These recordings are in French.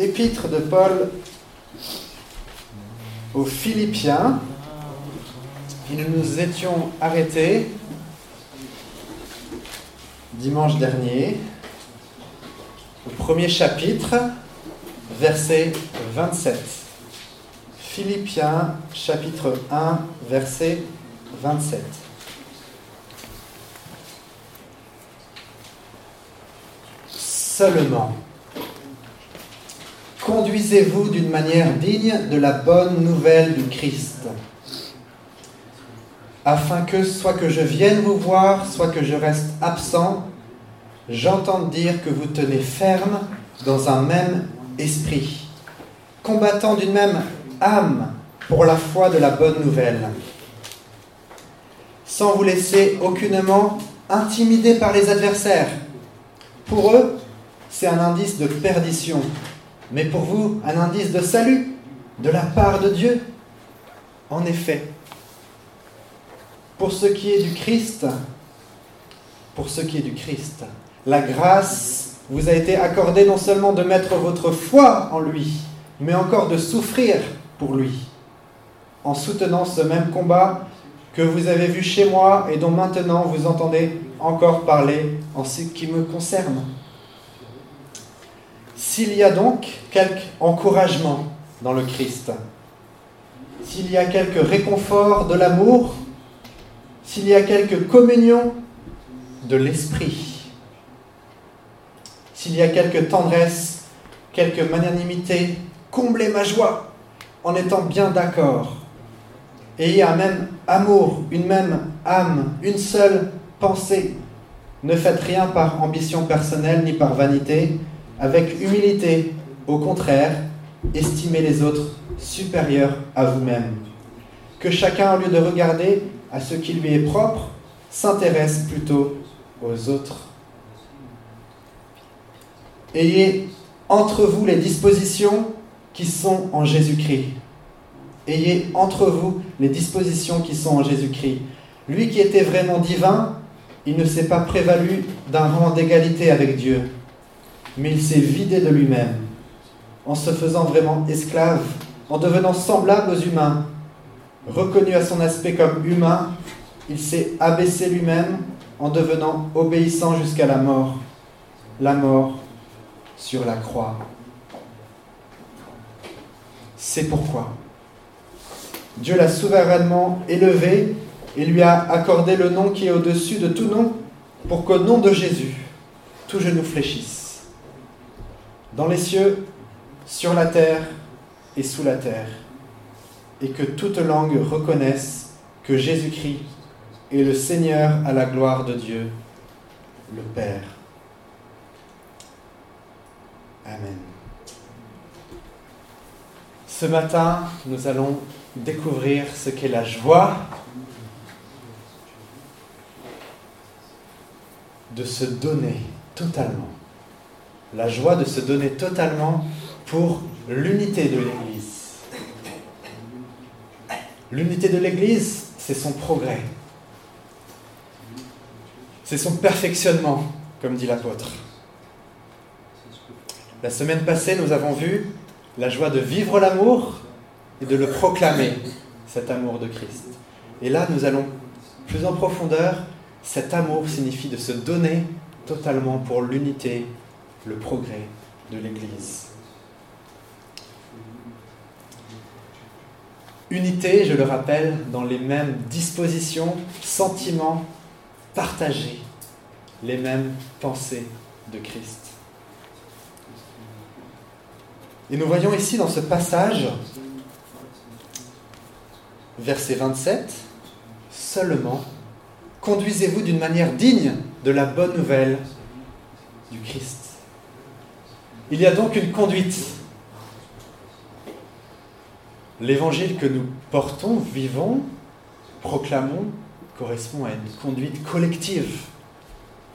Épître de Paul aux Philippiens. Et nous nous étions arrêtés dimanche dernier au premier chapitre, verset 27. Philippiens chapitre 1, verset 27. Seulement, conduisez-vous d'une manière digne de la bonne nouvelle du Christ, afin que, soit que je vienne vous voir, soit que je reste absent, j'entende dire que vous tenez ferme dans un même esprit, combattant d'une même âme pour la foi de la bonne nouvelle, sans vous laisser aucunement intimider par les adversaires. Pour eux, c'est un indice de perdition, mais pour vous, un indice de salut de la part de Dieu. En effet, pour ce qui est du Christ, pour ce qui est du Christ, la grâce vous a été accordée non seulement de mettre votre foi en lui, mais encore de souffrir pour lui, en soutenant ce même combat que vous avez vu chez moi et dont maintenant vous entendez encore parler en ce qui me concerne. S'il y a donc quelque encouragement dans le Christ, s'il y a quelque réconfort de l'amour, s'il y a quelque communion de l'esprit, s'il y a quelque tendresse, quelque magnanimité, comblez ma joie en étant bien d'accord. Ayez un même amour, une même âme, une seule pensée. Ne faites rien par ambition personnelle ni par vanité, avec humilité. Au contraire, estimez les autres supérieurs à vous-même. Que chacun, au lieu de regarder à ce qui lui est propre, s'intéresse plutôt aux autres. Ayez entre vous les dispositions qui sont en Jésus-Christ. Ayez entre vous les dispositions qui sont en Jésus-Christ. Lui qui était vraiment divin, il ne s'est pas prévalu d'un rang d'égalité avec Dieu, mais il s'est vidé de lui-même, en se faisant vraiment esclave, en devenant semblable aux humains. Reconnu à son aspect comme humain, il s'est abaissé lui-même en devenant obéissant jusqu'à la mort, la mort sur la croix. C'est pourquoi Dieu l'a souverainement élevé et lui a accordé le nom qui est au-dessus de tout nom, pour qu'au nom de Jésus, tout genou fléchisse, dans les cieux, sur la terre et sous la terre, et que toute langue reconnaisse que Jésus-Christ est le Seigneur à la gloire de Dieu, le Père. Amen. Ce matin, nous allons découvrir ce qu'est la joie de se donner totalement. La joie de se donner totalement pour l'unité de l'Église. L'unité de l'Église, c'est son progrès. C'est son perfectionnement, comme dit l'apôtre. La semaine passée, nous avons vu la joie de vivre l'amour et de le proclamer, cet amour de Christ. Et là, nous allons plus en profondeur. Cet amour signifie de se donner totalement pour l'unité, le progrès de l'Église. Unité, je le rappelle, dans les mêmes dispositions, sentiments partagés, les mêmes pensées de Christ. Et nous voyons ici dans ce passage, verset 27, seulement conduisez-vous d'une manière digne de la bonne nouvelle du Christ. Il y a donc une conduite. L'évangile que nous portons, vivons, proclamons, correspond à une conduite collective.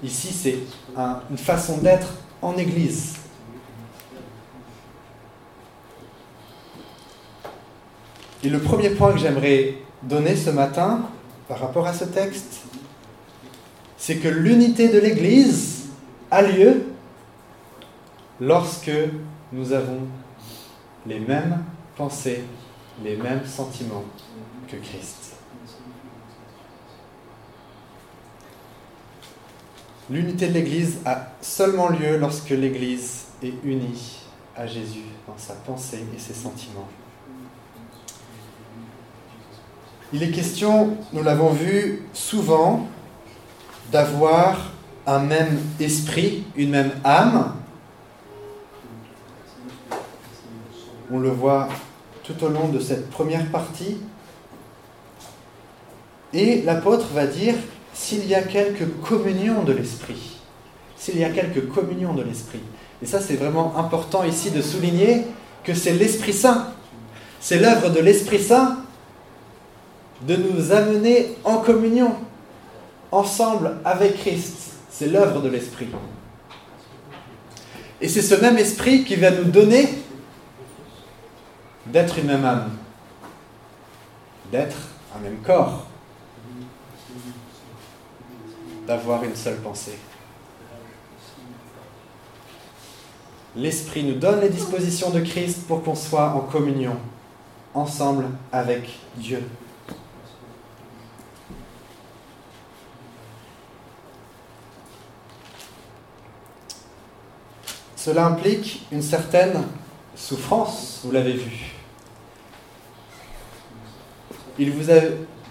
Ici, c'est une façon d'être en Église. Et le premier point que j'aimerais donner ce matin par rapport à ce texte, c'est que l'unité de l'Église a lieu lorsque nous avons les mêmes pensées, les mêmes sentiments que Christ. L'unité de l'Église a seulement lieu lorsque l'Église est unie à Jésus dans sa pensée et ses sentiments. Il est question, nous l'avons vu souvent, d'avoir un même esprit, une même âme. On le voit tout au long de cette première partie. Et l'apôtre va dire s'il y a quelque communion de l'esprit. S'il y a quelque communion de l'esprit. Et ça, c'est vraiment important ici de souligner que c'est l'Esprit Saint. C'est l'œuvre de l'Esprit Saint de nous amener en communion, ensemble avec Christ. C'est l'œuvre de l'Esprit. Et c'est ce même Esprit qui va nous donner d'être une même âme, d'être un même corps, d'avoir une seule pensée. L'Esprit nous donne les dispositions de Christ pour qu'on soit en communion, ensemble avec Dieu. Cela implique une certaine souffrance, vous l'avez vu. Il vous a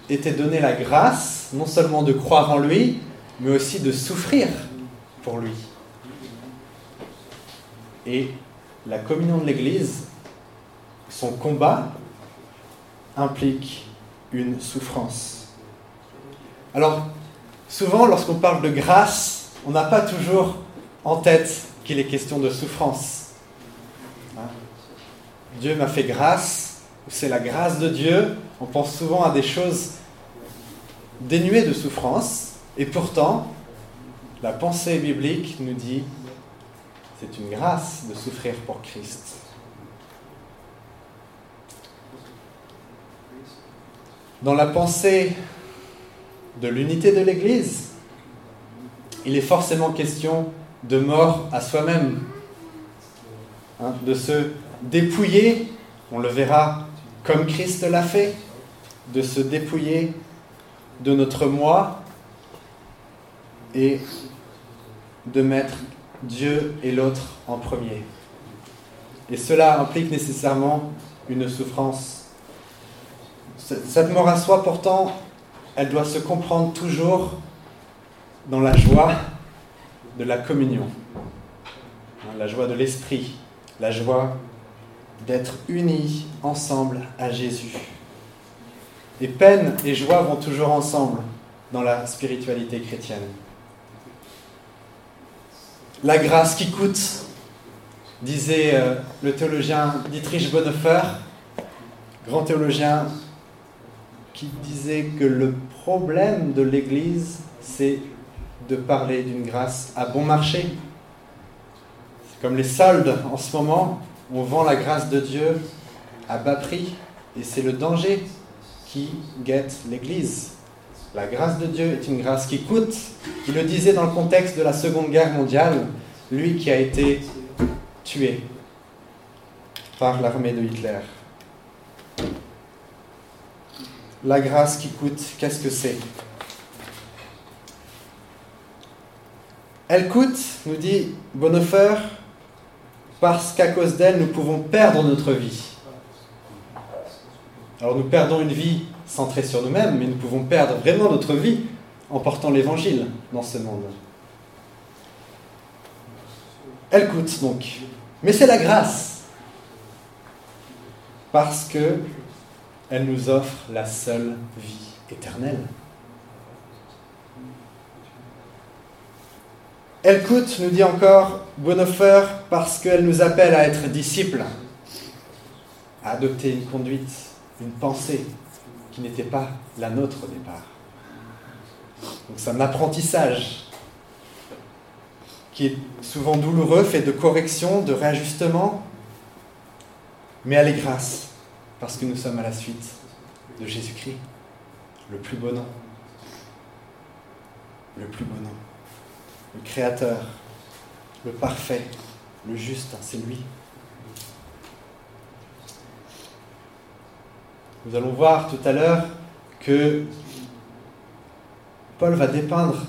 été donné la grâce non seulement de croire en lui, mais aussi de souffrir pour lui. Et la communion de l'Église, son combat, implique une souffrance. Alors, souvent, lorsqu'on parle de grâce, on n'a pas toujours en tête qu'il est question de souffrance. Hein? Dieu m'a fait grâce, c'est la grâce de Dieu. On pense souvent à des choses dénuées de souffrance, et pourtant, la pensée biblique nous dit c'est une grâce de souffrir pour Christ. Dans la pensée de l'unité de l'Église, il est forcément question de mort à soi-même, hein, de se dépouiller, on le verra comme Christ l'a fait, de se dépouiller de notre moi et de mettre Dieu et l'autre en premier. Et cela implique nécessairement une souffrance. Cette mort à soi, pourtant, elle doit se comprendre toujours dans la joie de la communion, la joie de l'esprit, la joie d'être unis ensemble à Jésus. Et peine et joie vont toujours ensemble dans la spiritualité chrétienne. La grâce qui coûte, disait euh, le théologien Dietrich Bonhoeffer, grand théologien, qui disait que le problème de l'Église, c'est de parler d'une grâce à bon marché. C'est comme les soldes en ce moment, on vend la grâce de Dieu à bas prix, et c'est le danger qui guette l'Église. La grâce de Dieu est une grâce qui coûte. Il le disait dans le contexte de la Seconde Guerre mondiale, lui qui a été tué par l'armée de Hitler. La grâce qui coûte, qu'est-ce que c'est? Elle coûte, nous dit Bonhoeffer, parce qu'à cause d'elle, nous pouvons perdre notre vie. Alors nous perdons une vie centrée sur nous-mêmes, mais nous pouvons perdre vraiment notre vie en portant l'évangile dans ce monde. Elle coûte donc. Mais c'est la grâce. Parce que elle nous offre la seule vie éternelle. Elle coûte, nous dit encore Bonhoeffer, parce qu'elle nous appelle à être disciples, à adopter une conduite, une pensée qui n'était pas la nôtre au départ. Donc c'est un apprentissage qui est souvent douloureux, fait de correction, de réajustement, mais elle est grâce, parce que nous sommes à la suite de Jésus-Christ, le plus beau nom. Le plus beau nom le Créateur, le parfait, le juste, c'est lui. Nous allons voir tout à l'heure que Paul va dépeindre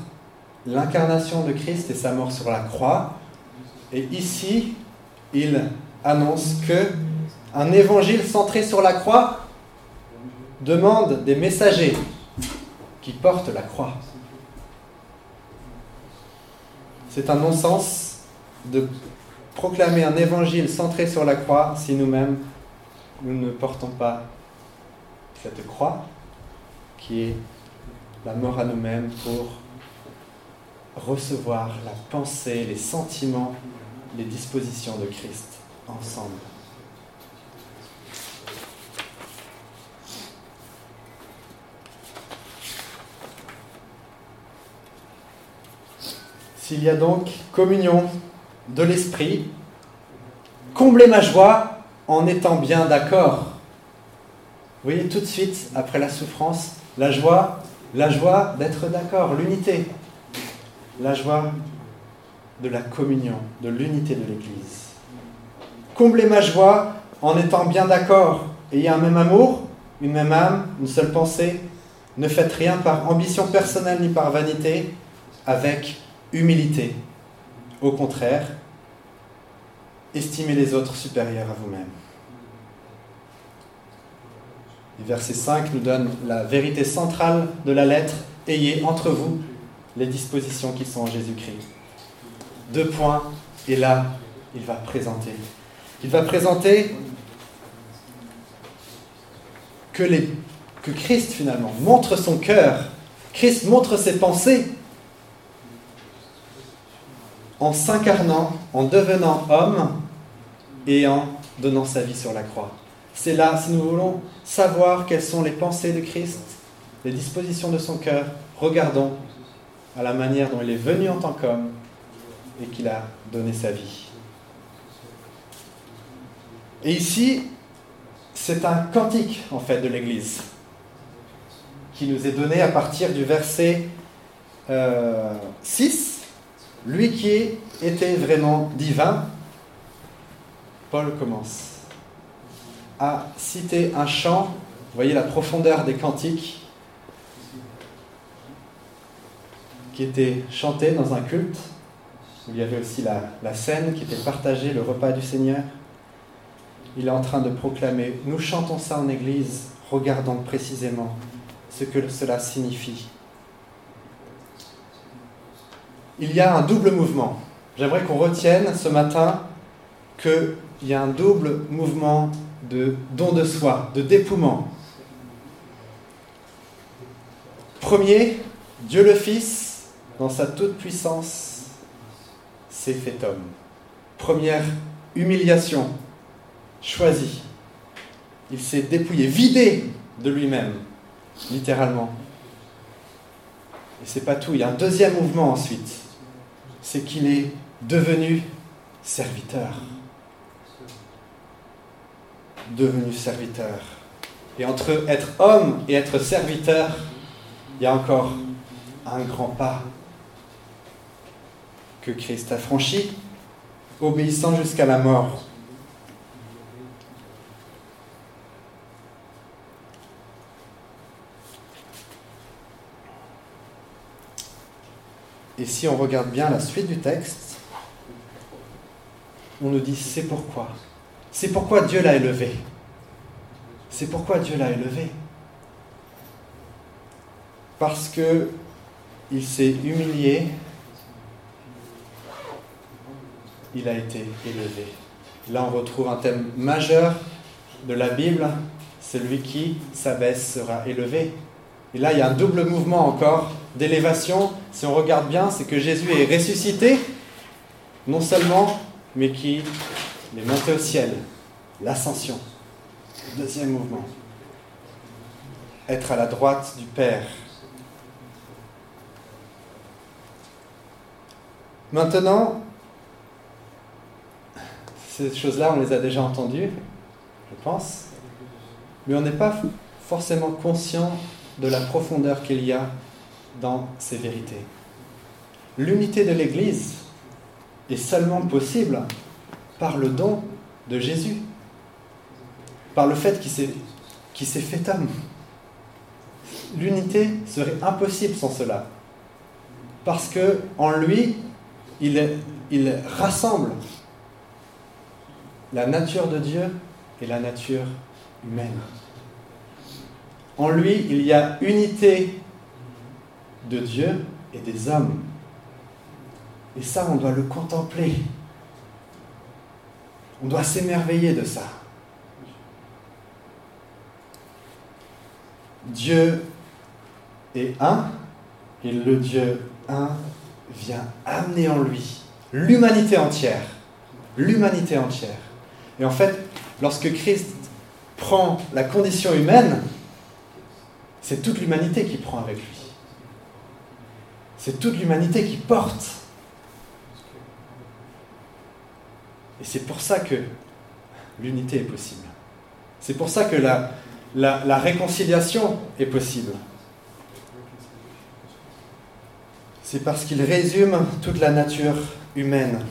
l'incarnation de Christ et sa mort sur la croix. Et ici, il annonce que un évangile centré sur la croix demande des messagers qui portent la croix. C'est un non-sens de proclamer un évangile centré sur la croix si nous-mêmes nous ne portons pas cette croix qui est la mort à nous-mêmes pour recevoir la pensée, les sentiments, les dispositions de Christ ensemble. S'il y a donc communion de l'esprit, comblez ma joie en étant bien d'accord. Vous voyez tout de suite, après la souffrance, la joie, la joie d'être d'accord, l'unité, la joie de la communion, de l'unité de l'Église. Comblez ma joie en étant bien d'accord, ayez un même amour, une même âme, une seule pensée. Ne faites rien par ambition personnelle ni par vanité, avec humilité. Au contraire, estimez les autres supérieurs à vous-même. verset 5 nous donne la vérité centrale de la lettre. Ayez entre vous les dispositions qui sont en Jésus-Christ. Deux points, et là, il va présenter. Il va présenter que, que Christ, finalement, montre son cœur. Christ montre ses pensées en s'incarnant, en devenant homme et en donnant sa vie sur la croix. C'est là, si nous voulons savoir quelles sont les pensées de Christ, les dispositions de son cœur, regardons à la manière dont il est venu en tant qu'homme et qu'il a donné sa vie. Et ici, c'est un cantique en fait de l'Église qui nous est donné à partir du verset 6 euh, lui qui était vraiment divin, Paul commence à citer un chant, vous voyez la profondeur des cantiques, qui était chanté dans un culte, où il y avait aussi la, la scène qui était partagée, le repas du Seigneur. Il est en train de proclamer, nous chantons ça en Église, regardons précisément ce que cela signifie il y a un double mouvement. J'aimerais qu'on retienne ce matin qu'il y a un double mouvement de don de soi, de dépouillement. Premier, Dieu le Fils, dans sa toute-puissance, s'est fait homme. Première humiliation, choisie. Il s'est dépouillé, vidé de lui-même, littéralement. Et c'est pas tout, il y a un deuxième mouvement ensuite c'est qu'il est devenu serviteur. Devenu serviteur. Et entre être homme et être serviteur, il y a encore un grand pas que Christ a franchi, obéissant jusqu'à la mort. Et si on regarde bien la suite du texte, on nous dit c'est pourquoi. C'est pourquoi Dieu l'a élevé. C'est pourquoi Dieu l'a élevé. Parce que il s'est humilié, il a été élevé. Là, on retrouve un thème majeur de la Bible, celui qui s'abaisse sera élevé. Et là, il y a un double mouvement encore d'élévation. Si on regarde bien, c'est que Jésus est ressuscité, non seulement, mais qui est monté au ciel. L'ascension. Deuxième mouvement. Être à la droite du Père. Maintenant, ces choses-là, on les a déjà entendues, je pense, mais on n'est pas forcément conscient de la profondeur qu'il y a dans ces vérités. L'unité de l'Église est seulement possible par le don de Jésus, par le fait qu'il qui s'est fait homme. L'unité serait impossible sans cela. Parce que en lui, il, il rassemble la nature de Dieu et la nature humaine. En lui, il y a unité de Dieu et des hommes. Et ça, on doit le contempler. On doit s'émerveiller de ça. Dieu est un, et le Dieu un vient amener en lui l'humanité entière. L'humanité entière. Et en fait, lorsque Christ prend la condition humaine, c'est toute l'humanité qui prend avec lui. C'est toute l'humanité qui porte. Et c'est pour ça que l'unité est possible. C'est pour ça que la, réconciliation est possible. C'est parce qu'il résume toute la nature humaine.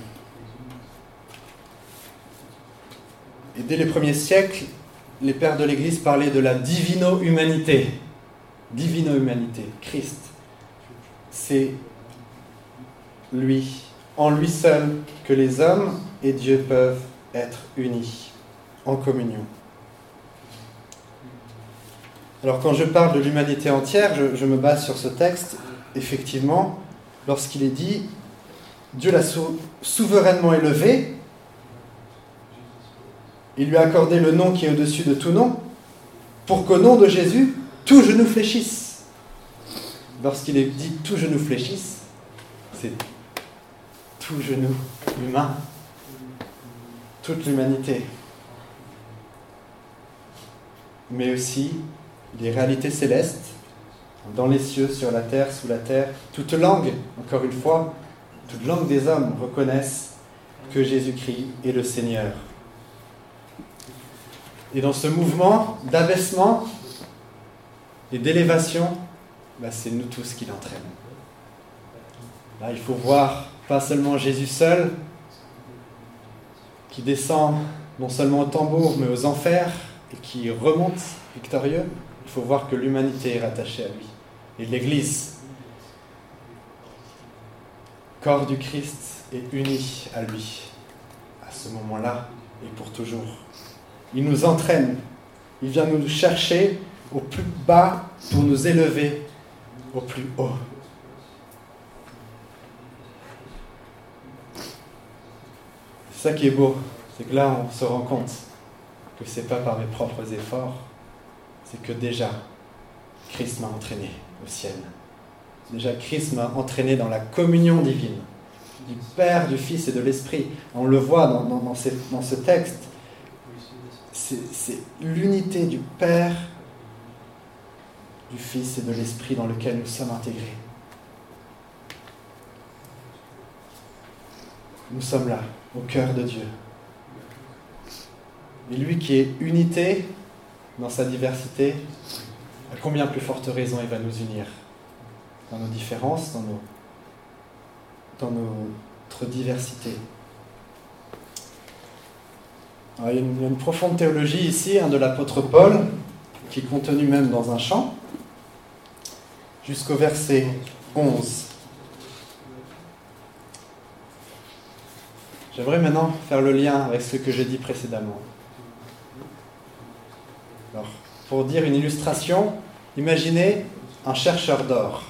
Et dès les premiers siècles, les pères de l'Église parlaient de la divino-humanité. Divino-humanité, Christ. C'est lui, en lui seul, que les hommes et Dieu peuvent être unis en communion. Alors quand je parle de l'humanité entière, je, me base sur ce texte, effectivement, lorsqu'il est dit, Dieu l'a souverainement élevé, il lui a accordé le nom qui est au-dessus de tout nom, pour qu'au nom de Jésus, tout genou fléchisse. Lorsqu'il est dit tout genou fléchisse, c'est tout genou humain, toute l'humanité, mais aussi les réalités célestes, dans les cieux, sur la terre, sous la terre. Toute langue, encore une fois, toute langue des hommes reconnaissent que Jésus-Christ est le Seigneur. Et dans ce mouvement d'abaissement et d'élévation, bah, c'est nous tous qui l'entraînons. Là, il faut voir pas seulement Jésus seul, qui descend non seulement au tambour, mais aux enfers, et qui remonte victorieux, il faut voir que l'humanité est rattachée à lui. Et l'Église, corps du Christ, est unie à lui, à ce moment-là et pour toujours. Il nous entraîne, il vient nous chercher au plus bas pour nous élever au plus haut. C'est ça qui est beau, c'est que là on se rend compte que ce n'est pas par mes propres efforts, c'est que déjà, Christ m'a entraîné au ciel. Déjà, Christ m'a entraîné dans la communion divine du Père, du Fils et de l'Esprit. On le voit dans, dans, dans ce texte. C'est l'unité du Père, du Fils et de l'Esprit dans lequel nous sommes intégrés. Nous sommes là, au cœur de Dieu. Et lui qui est unité, dans sa diversité, à combien plus forte raison il va nous unir dans nos différences, dans, nos, dans notre diversité. il, y a une, profonde théologie ici hein, de l'apôtre Paul, qui est contenue même dans un chant, jusqu'au verset 11. J'aimerais maintenant faire le lien avec ce que j'ai dit précédemment. Alors, pour dire une illustration, imaginez un chercheur d'or.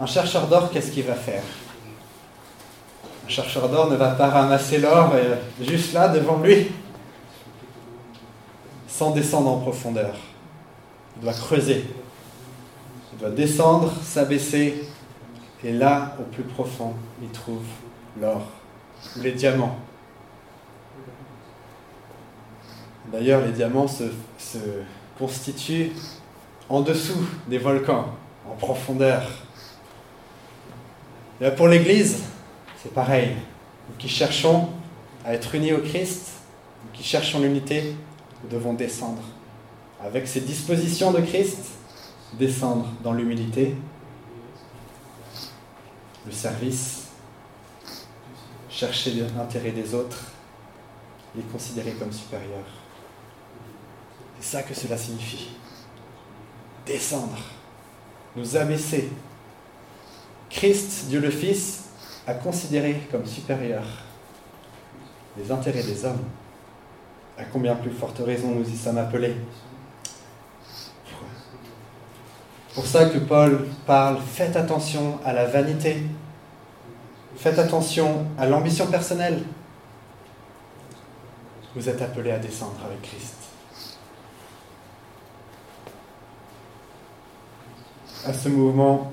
Un chercheur d'or, qu'est-ce qu'il va faire? Un chercheur d'or ne va pas ramasser l'or euh, juste là devant lui, sans descendre en profondeur. Il doit creuser. Il doit descendre, s'abaisser, et là, au plus profond, il trouve l'or ou les diamants. D'ailleurs, les diamants se, constituent en dessous des volcans, en profondeur. Et pour l'Église, c'est pareil. Nous qui cherchons à être unis au Christ, nous qui cherchons l'unité, nous devons descendre. Avec ces dispositions de Christ, descendre dans l'humilité, le service, chercher l'intérêt des autres, les considérer comme supérieurs. C'est ça que cela signifie. Descendre, nous abaisser. Christ, Dieu le Fils, a considéré comme supérieur les intérêts des hommes. À combien plus forte raison nous y sommes appelés pour ça que Paul parle, faites attention à la vanité, faites attention à l'ambition personnelle. Vous êtes appelés à descendre avec Christ. À ce mouvement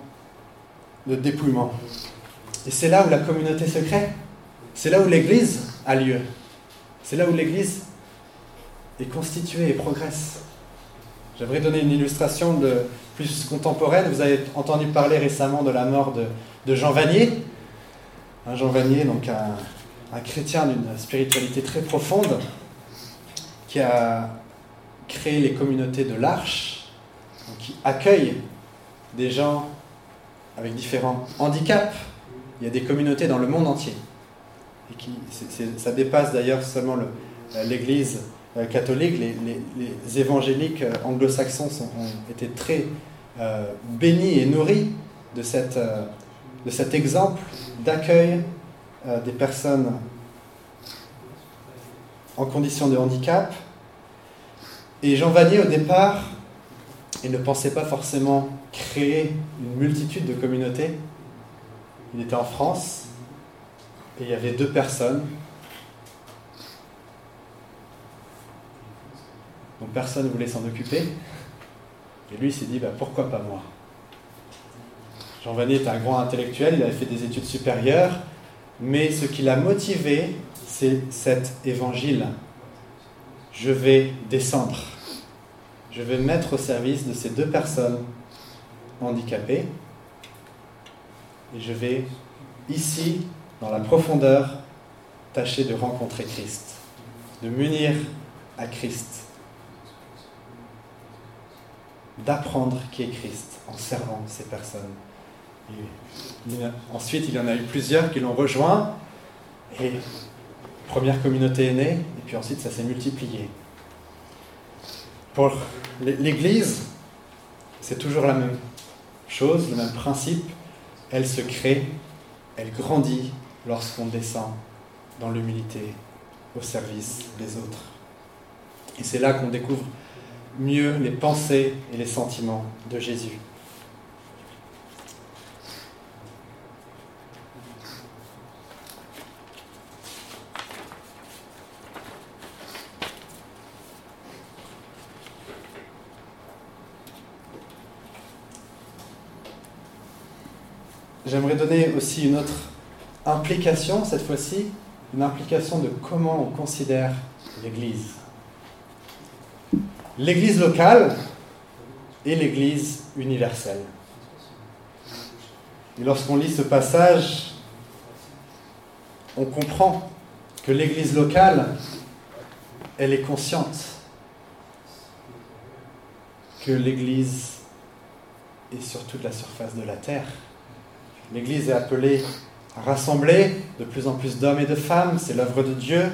de dépouillement. Et c'est là où la communauté se crée. C'est là où l'Église a lieu. C'est là où l'Église est constituée et progresse. J'aimerais donner une illustration de, plus contemporaine. Vous avez entendu parler récemment de la mort de, Jean Vanier. Jean Vanier, donc un, chrétien d'une spiritualité très profonde, qui a créé les communautés de l'Arche, qui accueille des gens avec différents handicaps. Il y a des communautés dans le monde entier. Et qui, ça dépasse d'ailleurs seulement l'Église catholiques, les, évangéliques euh, anglo-saxons ont été très euh, bénis et nourris de, cette, de cet exemple d'accueil des personnes en condition de handicap. Et Jean Vanier, au départ, il ne pensait pas forcément créer une multitude de communautés. Il était en France et il y avait deux personnes Personne ne voulait s'en occuper. Et lui, s'est dit, bah, pourquoi pas moi? Jean Vanier est un grand intellectuel, il avait fait des études supérieures, mais ce qui l'a motivé, c'est cet évangile. Je vais descendre. Je vais mettre au service de ces deux personnes handicapées. Et je vais, ici, dans la profondeur, tâcher de rencontrer Christ, de m'unir à Christ d'apprendre qui est Christ en servant ces personnes. ensuite, il y en a eu plusieurs qui l'ont rejoint, et première communauté est née, et puis ensuite ça s'est multiplié. Pour l'Église, c'est toujours la même chose, le même principe. Elle se crée, elle grandit lorsqu'on descend dans l'humilité au service des autres. Et c'est là qu'on découvre mieux les pensées et les sentiments de Jésus. J'aimerais donner aussi une autre implication, cette fois-ci, une implication de comment on considère l'Église l'Église locale et l'Église universelle. Et lorsqu'on lit ce passage, on comprend que l'Église locale, elle est consciente que l'Église est sur toute la surface de la terre. L'Église est appelée à rassembler de plus en plus d'hommes et de femmes, c'est l'œuvre de Dieu.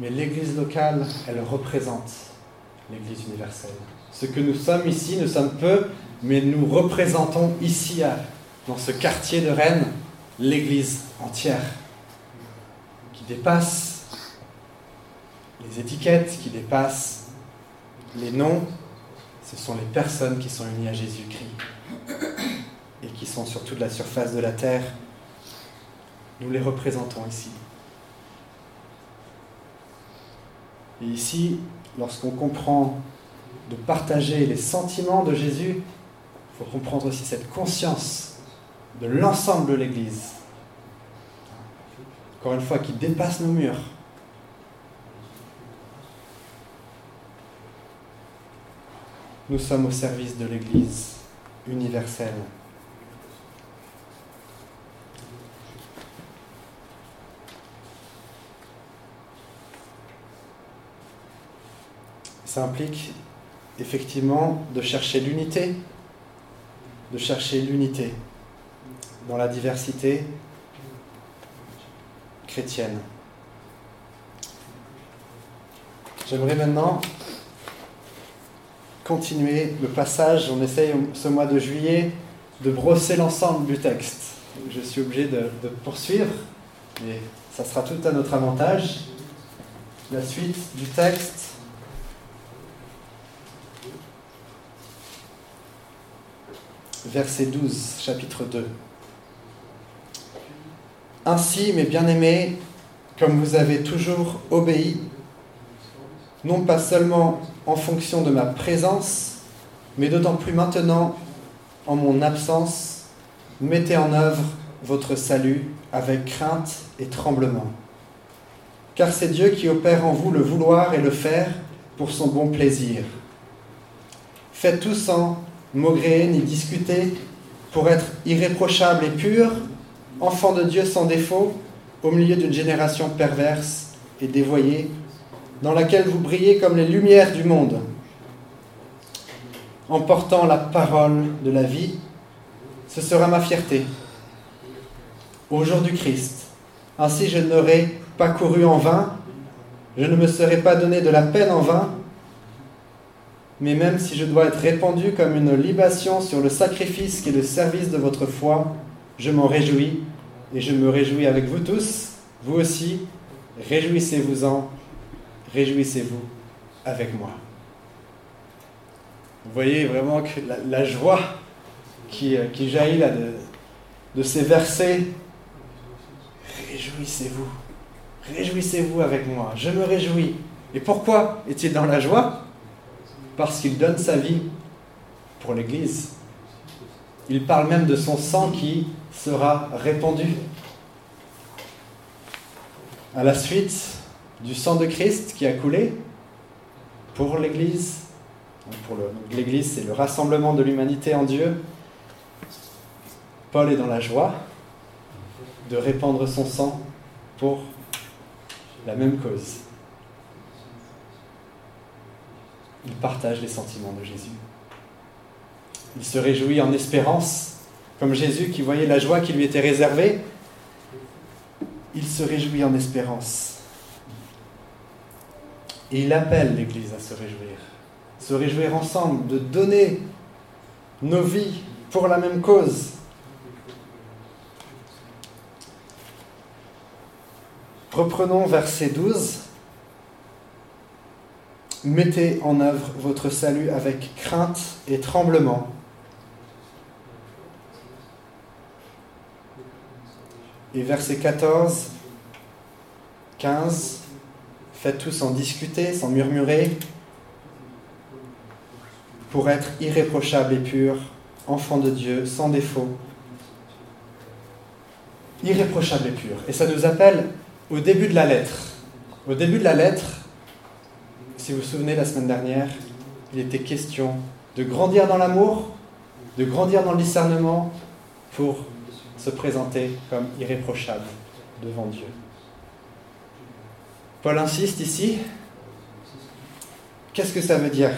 Mais l'Église locale, elle représente l'Église universelle. Ce que nous sommes ici, nous sommes peu, mais nous représentons ici, dans ce quartier de Rennes, l'Église entière, qui dépasse les étiquettes, qui dépasse les noms. Ce sont les personnes qui sont unies à Jésus-Christ et qui sont sur toute la surface de la terre. Nous les représentons ici. Et ici, lorsqu'on comprend de partager les sentiments de Jésus, il faut comprendre aussi cette conscience de l'ensemble de l'Église. Encore une fois, qui dépasse nos murs. Nous sommes au service de l'Église universelle. Ça implique effectivement de chercher l'unité, de chercher l'unité dans la diversité chrétienne. J'aimerais maintenant continuer le passage. On essaye ce mois de juillet de brosser l'ensemble du texte. Je suis obligé de, de poursuivre, mais ça sera tout à notre avantage. La suite du texte. Verset 12, chapitre 2. Ainsi, mes bien-aimés, comme vous avez toujours obéi, non pas seulement en fonction de ma présence, mais d'autant plus maintenant en mon absence, mettez en œuvre votre salut avec crainte et tremblement. Car c'est Dieu qui opère en vous le vouloir et le faire pour son bon plaisir. Faites tout sans maugréer ni discuter, pour être irréprochable et pur, enfant de Dieu sans défaut, au milieu d'une génération perverse et dévoyée, dans laquelle vous brillez comme les lumières du monde, en portant la parole de la vie, ce sera ma fierté. Au jour du Christ, ainsi je n'aurai pas couru en vain, je ne me serai pas donné de la peine en vain, mais même si je dois être répandu comme une libation sur le sacrifice qui est le service de votre foi, je m'en réjouis et je me réjouis avec vous tous, vous aussi, réjouissez-vous-en, réjouissez-vous avec moi. Vous voyez vraiment que la, joie qui, euh, jaillit de ces versets, réjouissez-vous, réjouissez-vous avec moi, je me réjouis. Et pourquoi est-il dans la joie? Parce qu'il donne sa vie pour l'Église. Il parle même de son sang qui sera répandu. À la suite du sang de Christ qui a coulé pour l'Église, l'Église c'est le rassemblement de l'humanité en Dieu, Paul est dans la joie de répandre son sang pour la même cause. Il partage les sentiments de Jésus. Il se réjouit en espérance, comme Jésus qui voyait la joie qui lui était réservée. Il se réjouit en espérance. Et il appelle l'Église à se réjouir. Se réjouir ensemble, de donner nos vies pour la même cause. Reprenons verset 12 mettez en œuvre votre salut avec crainte et tremblement. Et verset 14, 15, faites tout sans discuter, sans murmurer, pour être irréprochable et pur, enfant de Dieu, sans défaut. Irréprochable et pur. Et ça nous appelle au début de la lettre. Au début de la lettre, si vous vous souvenez, la semaine dernière, il était question de grandir dans l'amour, de grandir dans le discernement pour se présenter comme irréprochable devant Dieu. Paul insiste ici. Qu'est-ce que ça veut dire?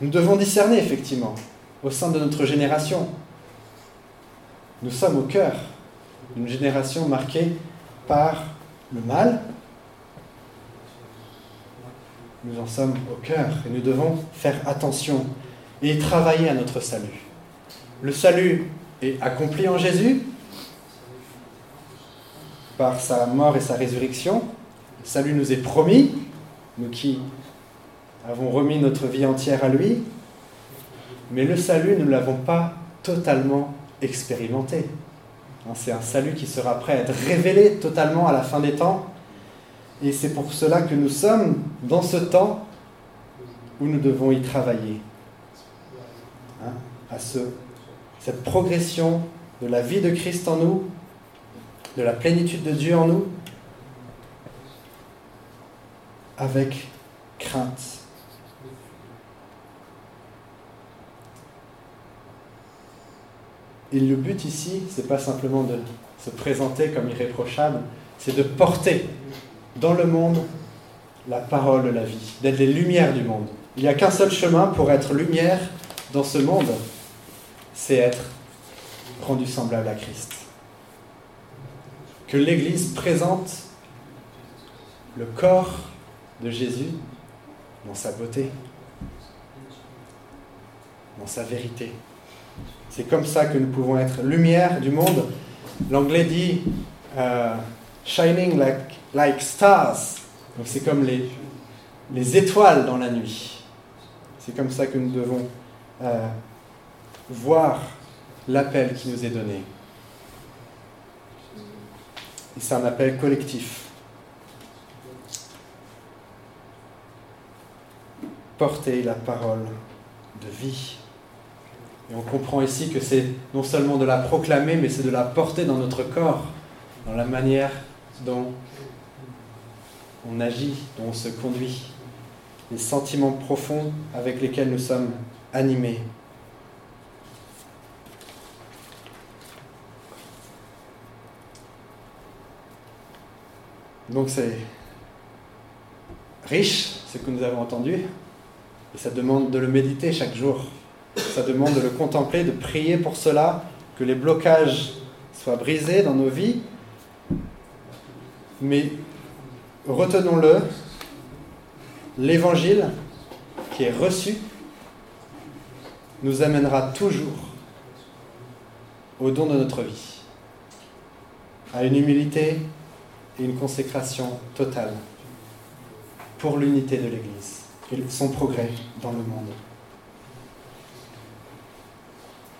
Nous devons discerner effectivement au sein de notre génération. Nous sommes au cœur d'une génération marquée par le mal, nous en sommes au cœur et nous devons faire attention et travailler à notre salut. Le salut est accompli en Jésus par sa mort et sa résurrection. Le salut nous est promis, nous qui avons remis notre vie entière à lui. Mais le salut, nous ne l'avons pas totalement expérimenté. C'est un salut qui sera prêt à être révélé totalement à la fin des temps et c'est pour cela que nous sommes dans ce temps où nous devons y travailler. Hein, à ce, cette progression de la vie de Christ en nous, de la plénitude de Dieu en nous, avec crainte. Et le but ici, c'est pas simplement de se présenter comme irréprochable, c'est de porter dans le monde la parole de la vie, d'être les lumières du monde. Il n'y a qu'un seul chemin pour être lumière dans ce monde, c'est être rendu semblable à Christ. Que l'Église présente le corps de Jésus dans sa beauté. dans sa vérité. C'est comme ça que nous pouvons être lumière du monde. L'anglais dit euh, shining like, like stars. Donc c'est comme les, les étoiles dans la nuit. C'est comme ça que nous devons euh, voir l'appel qui nous est donné. Et c'est un appel collectif. Porter la parole de vie. Et on comprend ici que c'est non seulement de la proclamer, mais c'est de la porter dans notre corps, dans la manière dont on agit, dont on se conduit, les sentiments profonds avec lesquels nous sommes animés. Donc c'est riche ce que nous avons entendu, et ça demande de le méditer chaque jour. Ça demande de le contempler, de prier pour cela, que les blocages soient brisés dans nos vies. Mais retenons-le, l'évangile qui est reçu nous amènera toujours au don de notre vie, à une humilité et une consécration totale pour l'unité de l'Église et son progrès dans le monde.